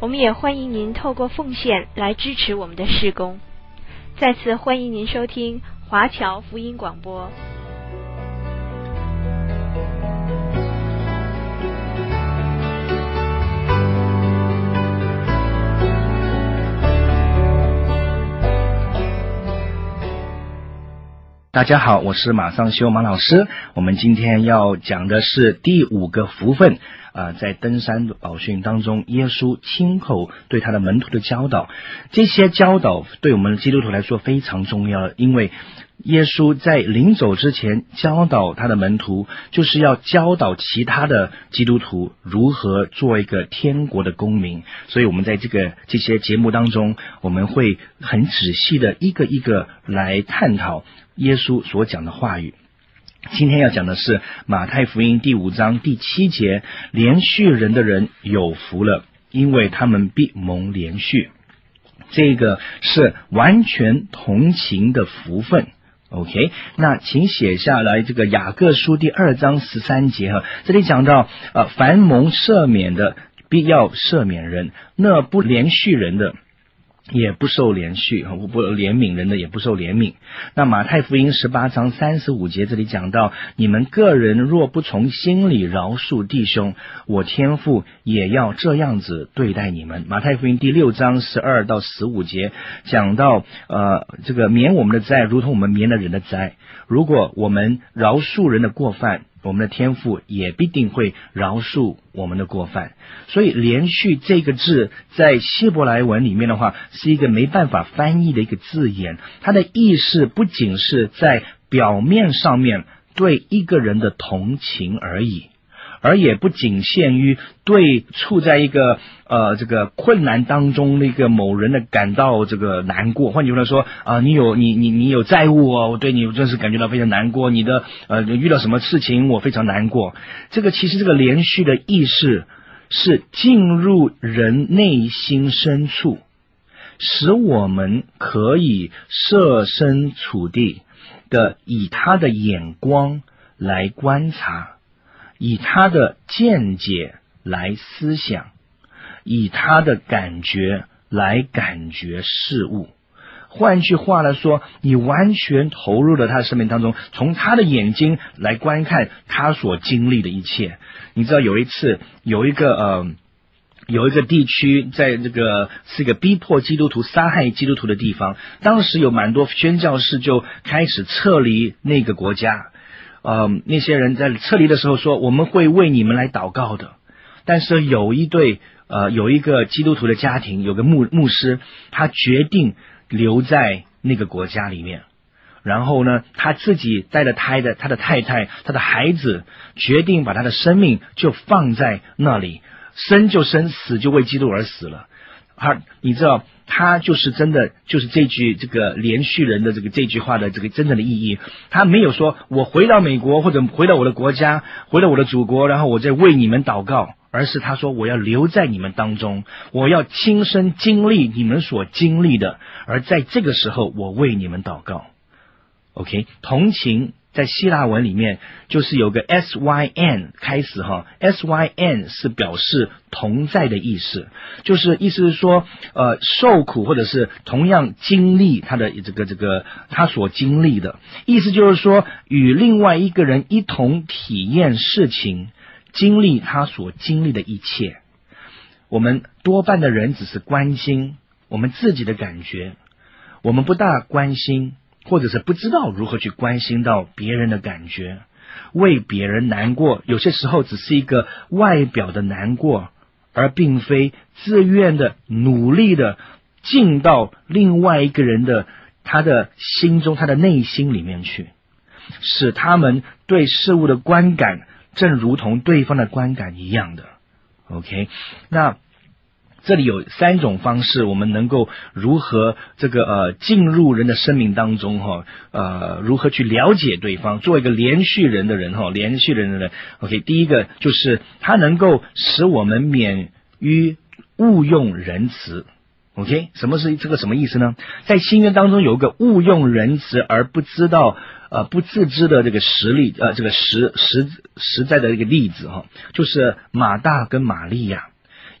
我们也欢迎您透过奉献来支持我们的事工。再次欢迎您收听华侨福音广播。大家好，我是马上修马老师。我们今天要讲的是第五个福分、呃，在登山宝训当中，耶稣亲口对他的门徒的教导。这些教导对我们基督徒来说非常重要，因为耶稣在临走之前教导他的门徒，就是要教导其他的基督徒如何做一个天国的公民。所以，我们在这个这些节目当中，我们会很仔细的一个一个来探讨。耶稣所讲的话语，今天要讲的是马太福音第五章第七节：连续人的人有福了，因为他们必蒙连续。这个是完全同情的福分。OK，那请写下来这个雅各书第二章十三节哈，这里讲到呃，凡蒙赦免的，必要赦免人；那不连续人的。也不受怜恤，我不怜悯人的也不受怜悯。那马太福音十八章三十五节这里讲到，你们个人若不从心里饶恕弟兄，我天父也要这样子对待你们。马太福音第六章十二到十五节讲到，呃，这个免我们的债，如同我们免了人的债。如果我们饶恕人的过犯。我们的天赋也必定会饶恕我们的过犯，所以“连续”这个字在希伯来文里面的话，是一个没办法翻译的一个字眼。它的意思不仅是在表面上面对一个人的同情而已。而也不仅限于对处在一个呃这个困难当中那个某人的感到这个难过，换句话来说啊、你有你你你有债务哦，我对你真是感觉到非常难过。你的呃遇到什么事情我非常难过。这个其实这个连续的意识是进入人内心深处，使我们可以设身处地的以他的眼光来观察。以他的见解来思想，以他的感觉来感觉事物。换句话来说，你完全投入了他的生命当中，从他的眼睛来观看他所经历的一切。你知道有一次有一个呃，有一个地区，在这个是一个逼迫基督徒、杀害基督徒的地方，当时有蛮多宣教士就开始撤离那个国家。呃，那些人在撤离的时候说：“我们会为你们来祷告的。”但是有一对呃，有一个基督徒的家庭，有个牧牧师，他决定留在那个国家里面。然后呢，他自己带着胎的他的太太、他的孩子，决定把他的生命就放在那里，生就生，死就为基督而死了。而你知道。他就是真的，就是这句这个连续人的这个这句话的这个真正的意义。他没有说我回到美国或者回到我的国家，回到我的祖国，然后我再为你们祷告，而是他说我要留在你们当中，我要亲身经历你们所经历的，而在这个时候我为你们祷告。OK，同情。在希腊文里面，就是有个 s y n 开始哈，s y n 是表示同在的意思，就是意思是说，呃，受苦或者是同样经历他的这个这个他所经历的意思，就是说与另外一个人一同体验事情，经历他所经历的一切。我们多半的人只是关心我们自己的感觉，我们不大关心。或者是不知道如何去关心到别人的感觉，为别人难过，有些时候只是一个外表的难过，而并非自愿的努力的进到另外一个人的他的心中、他的内心里面去，使他们对事物的观感正如同对方的观感一样的。OK，那这里有三种方式，我们能够如何这个呃进入人的生命当中哈，呃如何去了解对方，做一个连续人的人哈，连续人的人。OK，第一个就是它能够使我们免于误用仁慈。OK，什么是这个什么意思呢？在新约当中有一个误用仁慈而不知道呃不自知的这个实例呃这个实实实在的一个例子哈，就是马大跟玛利亚。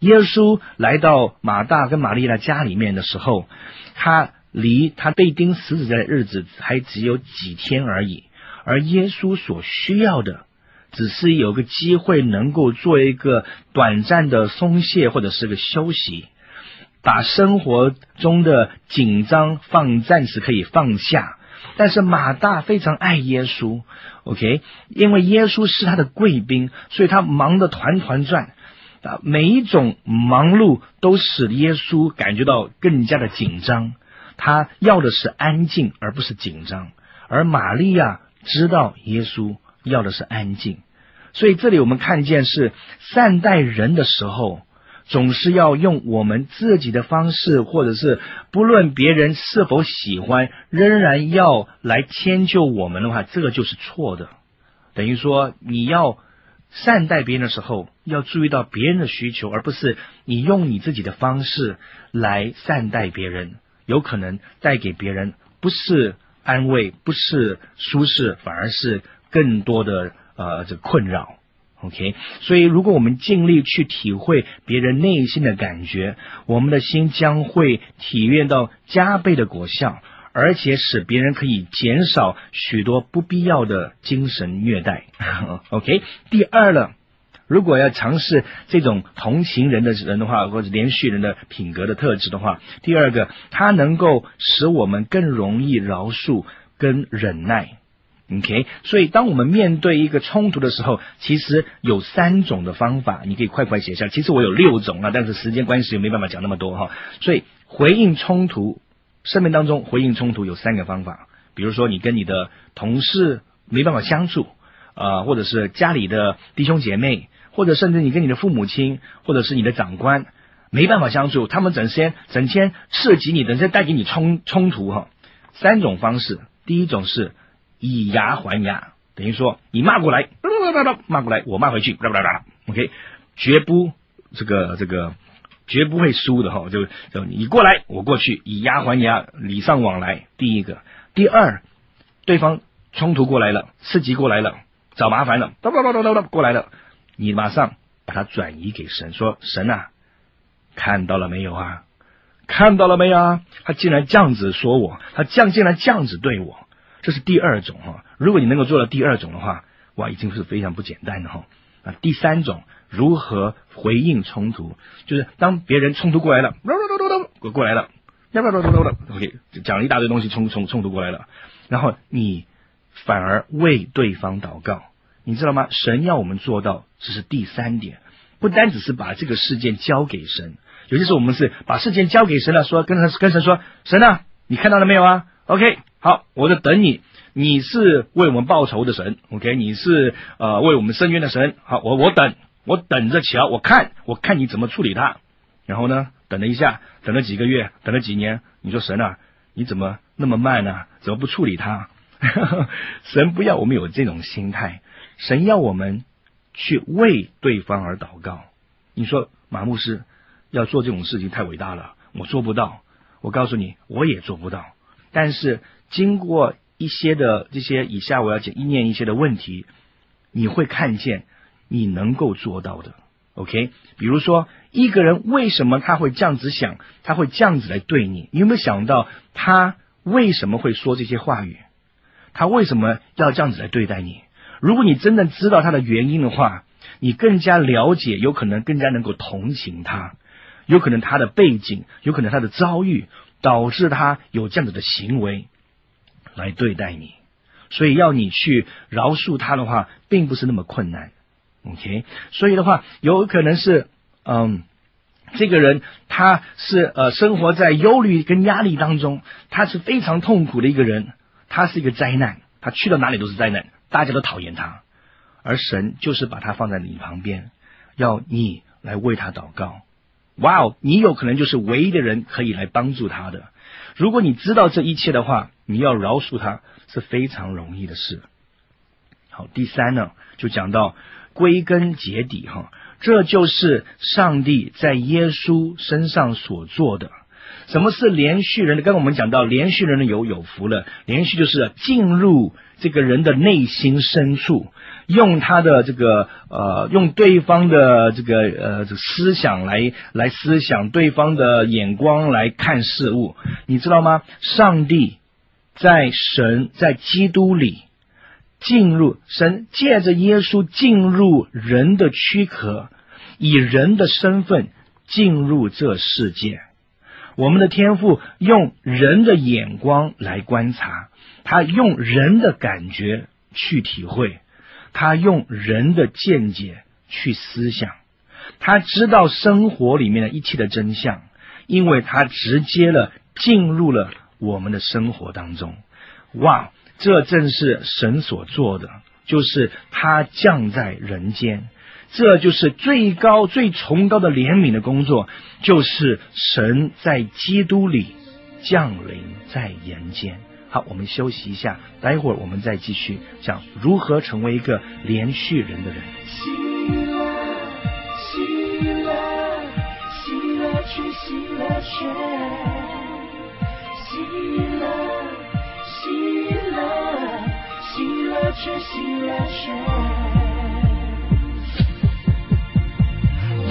耶稣来到马大跟玛利亚家里面的时候，他离他被钉十字架的日子还只有几天而已，而耶稣所需要的，只是有个机会能够做一个短暂的松懈或者是个休息，把生活中的紧张放暂时可以放下。但是马大非常爱耶稣，OK，因为耶稣是他的贵宾，所以他忙得团团转。啊，每一种忙碌都使耶稣感觉到更加的紧张。他要的是安静，而不是紧张。而玛利亚知道耶稣要的是安静，所以这里我们看见是善待人的时候，总是要用我们自己的方式，或者是不论别人是否喜欢，仍然要来迁就我们的话，这个就是错的。等于说你要。善待别人的时候，要注意到别人的需求，而不是你用你自己的方式来善待别人，有可能带给别人不是安慰，不是舒适，反而是更多的呃这困扰。OK，所以如果我们尽力去体会别人内心的感觉，我们的心将会体验到加倍的果效。而且使别人可以减少许多不必要的精神虐待。OK，第二了，如果要尝试这种同情人的人的话，或者连续人的品格的特质的话，第二个，它能够使我们更容易饶恕跟忍耐。OK，所以当我们面对一个冲突的时候，其实有三种的方法，你可以快快写下。其实我有六种啊，但是时间关系也没办法讲那么多哈。所以回应冲突。生命当中回应冲突有三个方法，比如说你跟你的同事没办法相处，啊、呃，或者是家里的弟兄姐妹，或者甚至你跟你的父母亲，或者是你的长官没办法相处，他们整天整天刺激你，整天带给你冲冲突哈。三种方式，第一种是以牙还牙，等于说你骂过来，骂过来，我骂回去，OK，绝不这个这个。绝不会输的哈，就就你过来，我过去，以牙还牙，礼尚往来。第一个，第二，对方冲突过来了，刺激过来了，找麻烦了，哒哒哒哒哒过来了，你马上把它转移给神，说神啊，看到了没有啊？看到了没有啊？他竟然这样子说我，他这样竟然这样子对我，这是第二种哈。如果你能够做到第二种的话，哇，已经是非常不简单的哈。啊，第三种。如何回应冲突？就是当别人冲突过来了，我过来了，要不要？OK，讲了一大堆东西，冲冲冲突过来了，然后你反而为对方祷告，你知道吗？神要我们做到，这是第三点，不单只是把这个事件交给神，有些时候我们是把事件交给神了，说跟神跟神说，神啊，你看到了没有啊？OK，好，我在等你，你是为我们报仇的神，OK，你是呃为我们伸冤的神，好，我我等。我等着瞧，我看，我看你怎么处理他。然后呢，等了一下，等了几个月，等了几年。你说神啊，你怎么那么慢呢？怎么不处理他？神不要我们有这种心态，神要我们去为对方而祷告。你说马牧师要做这种事情太伟大了，我做不到。我告诉你，我也做不到。但是经过一些的这些以下我要讲一念一些的问题，你会看见。你能够做到的，OK？比如说，一个人为什么他会这样子想，他会这样子来对你？你有没有想到他为什么会说这些话语？他为什么要这样子来对待你？如果你真的知道他的原因的话，你更加了解，有可能更加能够同情他，有可能他的背景，有可能他的遭遇，导致他有这样子的行为来对待你。所以要你去饶恕他的话，并不是那么困难。OK，所以的话，有可能是，嗯，这个人他是呃生活在忧虑跟压力当中，他是非常痛苦的一个人，他是一个灾难，他去到哪里都是灾难，大家都讨厌他，而神就是把他放在你旁边，要你来为他祷告。哇哦，你有可能就是唯一的人可以来帮助他的。如果你知道这一切的话，你要饶恕他是非常容易的事。好，第三呢，就讲到归根结底哈，这就是上帝在耶稣身上所做的。什么是连续人的？刚刚我们讲到，连续人的有有福了。连续就是进入这个人的内心深处。用他的这个呃，用对方的这个呃思想来来思想对方的眼光来看事物，你知道吗？上帝在神在基督里进入，神借着耶稣进入人的躯壳，以人的身份进入这世界。我们的天赋用人的眼光来观察，他用人的感觉去体会。他用人的见解去思想，他知道生活里面的一切的真相，因为他直接了进入了我们的生活当中。哇，这正是神所做的，就是他降在人间，这就是最高最崇高的怜悯的工作，就是神在基督里降临在人间。好，我们休息一下，待会儿我们再继续讲如何成为一个连续人的人。喜乐，喜乐，喜乐去，喜乐全，喜乐，我却，喜乐全。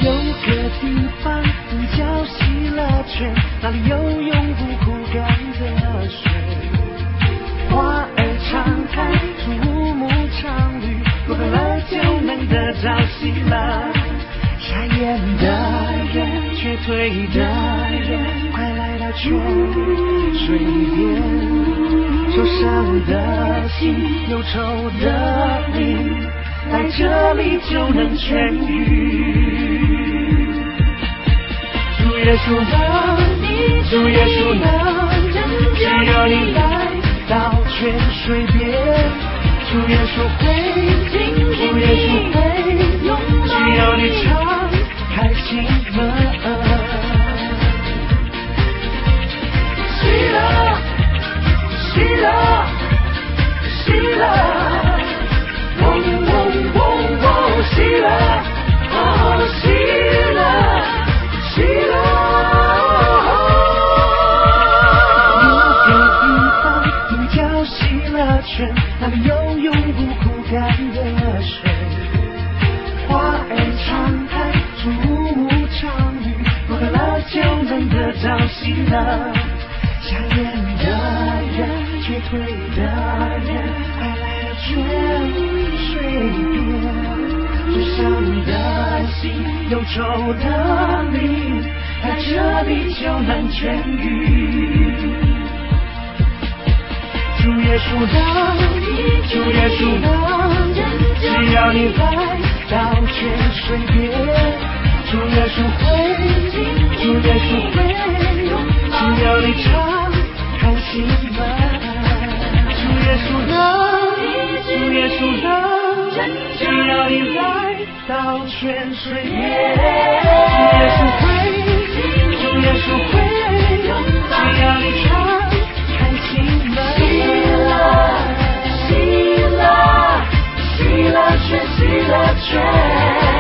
有个地方叫喜乐泉，那里有的心，忧愁的灵，在这里就能痊愈。主耶稣的你，主耶稣的只要你来。到泉水边，主耶稣会听，主耶稣会拥抱，只要你敞开心门。喜乐。瞎眼的人，瘸腿的人，快来到泉水边。受伤的心，忧愁的灵，在这里就能痊愈。主耶稣的，主耶稣的只要你来到泉水边，主耶稣会，主耶稣会，只要你敞开心门。主耶稣的，主耶稣的只要你来到泉水边，主耶稣会，主耶稣会，只要你敞。喜乐泉，喜乐泉，喜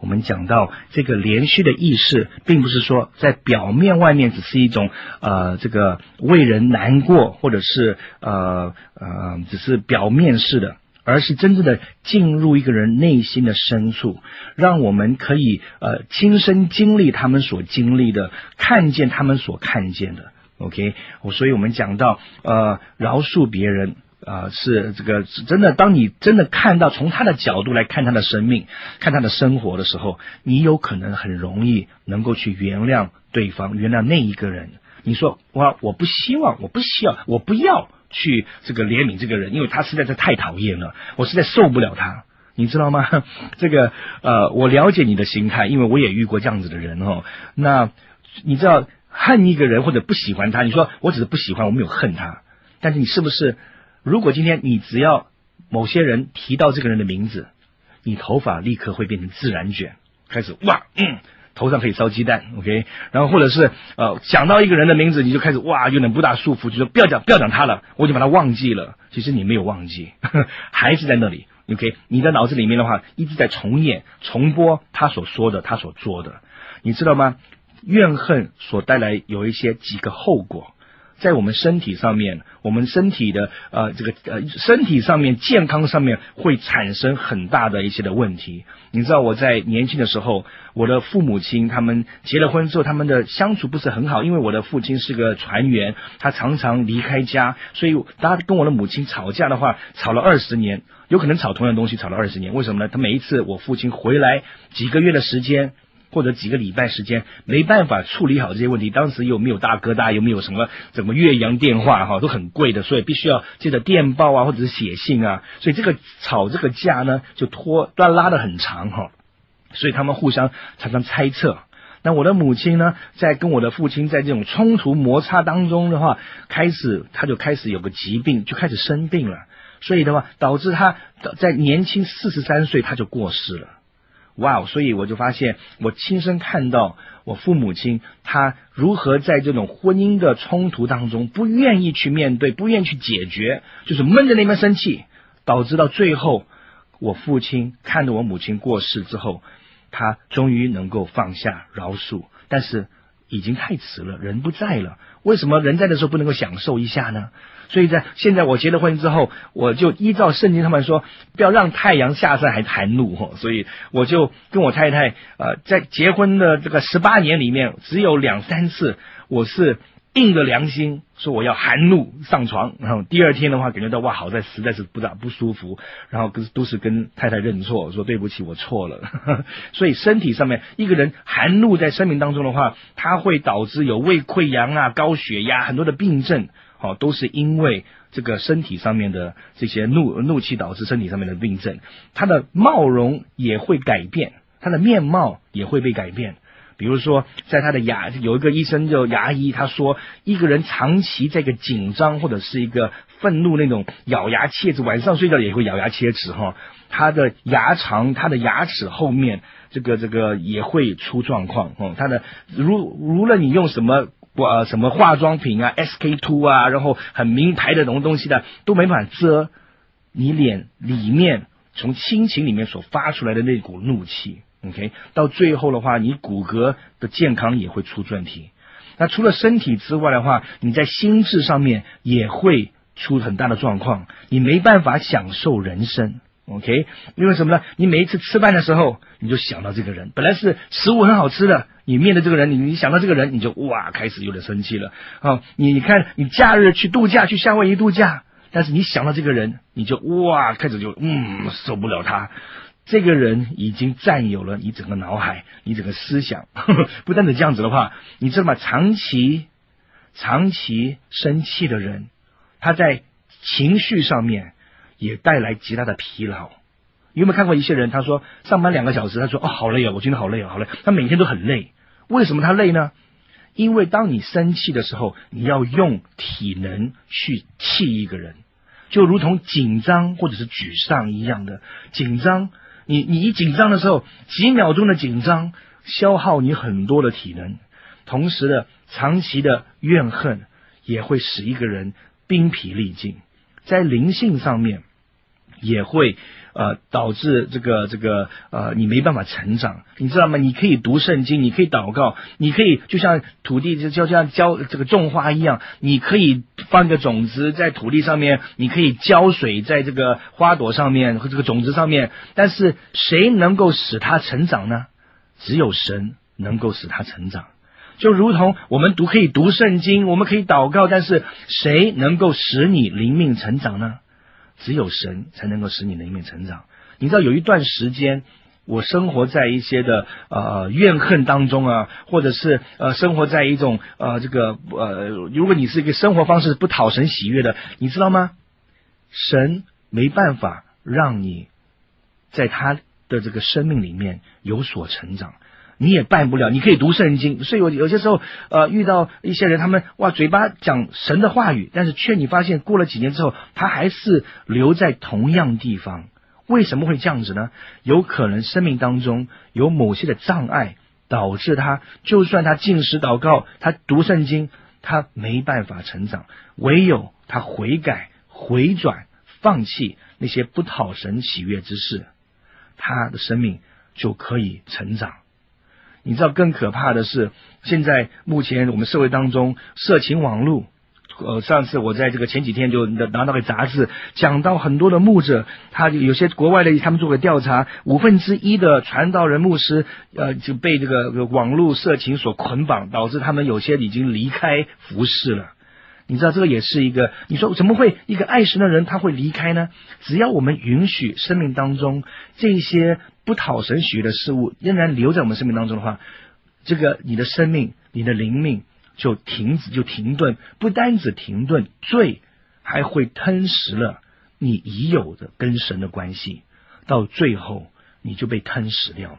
我们讲到这个连续的意识，并不是说在表面外面只是一种呃这个为人难过，或者是呃呃只是表面式的，而是真正的进入一个人内心的深处，让我们可以呃亲身经历他们所经历的，看见他们所看见的。OK，我所以我们讲到呃饶恕别人。啊、是这个真的。当你真的看到从他的角度来看他的生命，看他的生活的时候，你有可能很容易能够去原谅对方，原谅那一个人。你说我我不希望，我不需要，我不要去这个怜悯这个人，因为他实在是太讨厌了，我实在受不了他，你知道吗？这个呃，我了解你的心态，因为我也遇过这样子的人哦。那你知道恨一个人或者不喜欢他，你说我只是不喜欢，我没有恨他，但是你是不是？如果今天你只要某些人提到这个人的名字，你头发立刻会变成自然卷，开始哇，嗯，头上可以烧鸡蛋，OK，然后或者是呃讲到一个人的名字，你就开始哇，有点不大舒服，就说不要讲不要讲他了，我已经把他忘记了。其实你没有忘记，还是在那里，OK，你的脑子里面的话一直在重演重播他所说的他所做的，你知道吗？怨恨所带来有一些几个后果。在我们身体上面，我们身体的呃这个呃身体上面健康上面会产生很大的一些的问题。你知道我在年轻的时候，我的父母亲他们结了婚之后，他们的相处不是很好，因为我的父亲是个船员，他常常离开家，所以他跟我的母亲吵架的话，吵了二十年，有可能吵同样东西吵了二十年。为什么呢？他每一次我父亲回来几个月的时间。或者几个礼拜时间没办法处理好这些问题，当时又没有大哥大，又没有什么怎么越洋电话哈，都很贵的，所以必须要借着电报啊，或者是写信啊，所以这个吵这个架呢，就拖拉拉得很长哈，所以他们互相常常猜测。那我的母亲呢，在跟我的父亲在这种冲突摩擦当中的话，开始他就开始有个疾病，就开始生病了，所以的话导致他在年轻四十三岁他就过世了。哇哦！所以我就发现，我亲身看到我父母亲他如何在这种婚姻的冲突当中，不愿意去面对，不愿意去解决，就是闷在那边生气，导致到最后，我父亲看着我母亲过世之后，他终于能够放下饶恕，但是已经太迟了，人不在了。为什么人在的时候不能够享受一下呢？所以在现在我结了婚之后，我就依照圣经他们说，不要让太阳下山还谈怒哈，所以我就跟我太太呃，在结婚的这个十八年里面，只有两三次我是硬着良心说我要含怒上床，然后第二天的话感觉到哇，好在实在是不大不舒服，然后跟都是跟太太认错，说对不起，我错了。所以身体上面一个人含怒在生命当中的话，它会导致有胃溃疡啊、高血压很多的病症。好，都是因为这个身体上面的这些怒怒气导致身体上面的病症，他的貌容也会改变，他的面貌也会被改变。比如说，在他的牙，有一个医生叫牙医，他说，一个人长期这个紧张或者是一个愤怒那种咬牙切齿，晚上睡觉也会咬牙切齿哈，他的牙长，他的牙齿后面这个这个也会出状况哦，他的如无论你用什么。呃，什么化妆品啊，SK two 啊，然后很名牌的什么东西的，都没办法遮你脸里面从亲情里面所发出来的那股怒气。OK，到最后的话，你骨骼的健康也会出问题。那除了身体之外的话，你在心智上面也会出很大的状况，你没办法享受人生。OK，因为什么呢？你每一次吃饭的时候，你就想到这个人，本来是食物很好吃的。你面对这个人，你你想到这个人，你就哇开始有点生气了啊！你你看，你假日去度假，去夏威夷度假，但是你想到这个人，你就哇开始就嗯受不了他。这个人已经占有了你整个脑海，你整个思想。不单是这样子的话，你知道吗？长期长期生气的人，他在情绪上面也带来极大的疲劳。你有没有看过一些人？他说上班两个小时，他说哦好累啊，我今天好累啊，好累。他每天都很累。为什么他累呢？因为当你生气的时候，你要用体能去气一个人，就如同紧张或者是沮丧一样的紧张。你你一紧张的时候，几秒钟的紧张消耗你很多的体能，同时呢长期的怨恨也会使一个人兵疲力尽，在灵性上面也会。呃，导致这个这个呃，你没办法成长，你知道吗？你可以读圣经，你可以祷告，你可以就像土地就就像浇这个种花一样，你可以放个种子在土地上面，你可以浇水在这个花朵上面和这个种子上面，但是谁能够使它成长呢？只有神能够使它成长。就如同我们读可以读圣经，我们可以祷告，但是谁能够使你灵命成长呢？只有神才能够使你的一面成长。你知道有一段时间，我生活在一些的呃怨恨当中啊，或者是呃生活在一种呃这个呃，如果你是一个生活方式不讨神喜悦的，你知道吗？神没办法让你在他的这个生命里面有所成长。你也办不了，你可以读圣经，所以我有些时候，呃，遇到一些人，他们哇，嘴巴讲神的话语，但是却你发现过了几年之后，他还是留在同样地方。为什么会这样子呢？有可能生命当中有某些的障碍，导致他就算他进食祷告，他读圣经，他没办法成长。唯有他悔改、回转、放弃那些不讨神喜悦之事，他的生命就可以成长。你知道更可怕的是，现在目前我们社会当中色情网络，呃，上次我在这个前几天就拿到个杂志，讲到很多的牧者，他有些国外的他们做个调查，五分之一的传道人牧师，呃，就被这个网络色情所捆绑，导致他们有些已经离开服饰了。你知道这个也是一个，你说怎么会一个爱神的人他会离开呢？只要我们允许生命当中这些不讨神喜悦的事物仍然留在我们生命当中的话，这个你的生命、你的灵命就停止、就停顿，不单止停顿，罪还会吞噬了你已有的跟神的关系，到最后你就被吞噬掉了。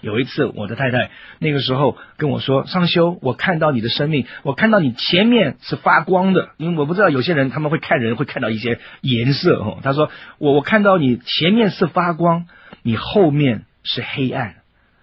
有一次，我的太太那个时候跟我说：“上修，我看到你的生命，我看到你前面是发光的，因为我不知道有些人他们会看人会看到一些颜色哦。”他说：“我我看到你前面是发光，你后面是黑暗，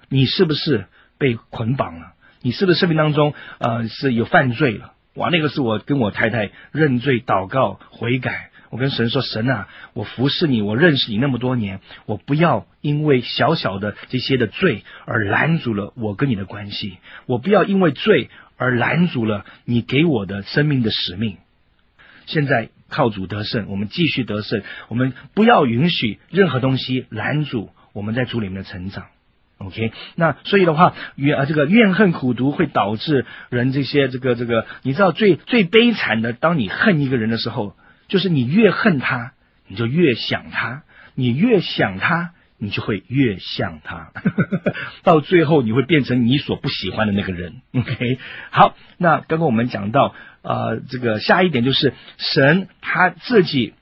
你是不是被捆绑了？你是不是生命当中呃是有犯罪了？”哇，那个是我跟我太太认罪、祷告、悔改。我跟神说：“神啊，我服侍你，我认识你那么多年，我不要因为小小的这些的罪而拦阻了我跟你的关系，我不要因为罪而拦阻了你给我的生命的使命。现在靠主得胜，我们继续得胜，我们不要允许任何东西拦阻我们在主里面的成长。OK，那所以的话，怨啊这个怨恨苦毒会导致人这些这个这个，你知道最最悲惨的，当你恨一个人的时候。”就是你越恨他，你就越想他；你越想他，你就会越像他。到最后，你会变成你所不喜欢的那个人。OK，好，那刚刚我们讲到，呃，这个下一点就是神他自己，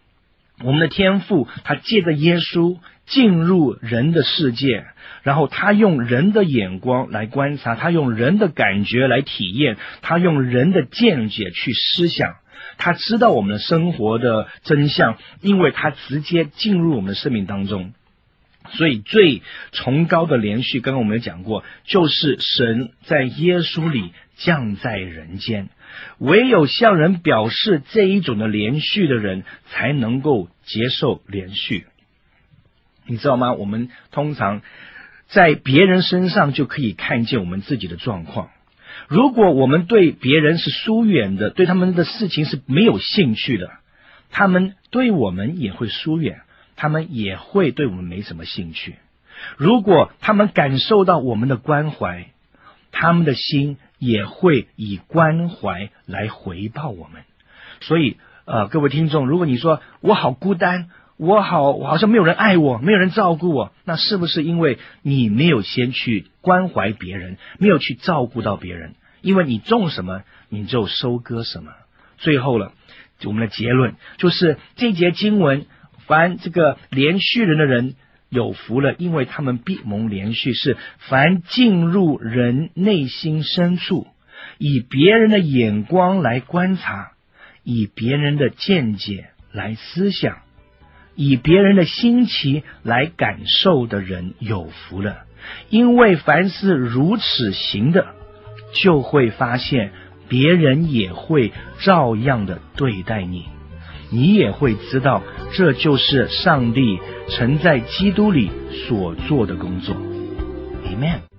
我们的天赋，他借着耶稣进入人的世界，然后他用人的眼光来观察，他用人的感觉来体验，他用人的见解去思想。他知道我们的生活的真相，因为他直接进入我们的生命当中。所以最崇高的连续，刚刚我们有讲过，就是神在耶稣里降在人间。唯有向人表示这一种的连续的人，才能够接受连续。你知道吗？我们通常在别人身上就可以看见我们自己的状况。如果我们对别人是疏远的，对他们的事情是没有兴趣的，他们对我们也会疏远，他们也会对我们没什么兴趣。如果他们感受到我们的关怀，他们的心也会以关怀来回报我们。所以，呃，各位听众，如果你说我好孤单，我好，我好像没有人爱我，没有人照顾我，那是不是因为你没有先去关怀别人，没有去照顾到别人？因为你种什么，你就收割什么。最后了，我们的结论就是这节经文，凡这个连续人的人有福了，因为他们必蒙连续。是凡进入人内心深处，以别人的眼光来观察，以别人的见解来思想，以别人的心情来感受的人有福了，因为凡是如此行的。就会发现别人也会照样的对待你，你也会知道这就是上帝曾在基督里所做的工作。Amen。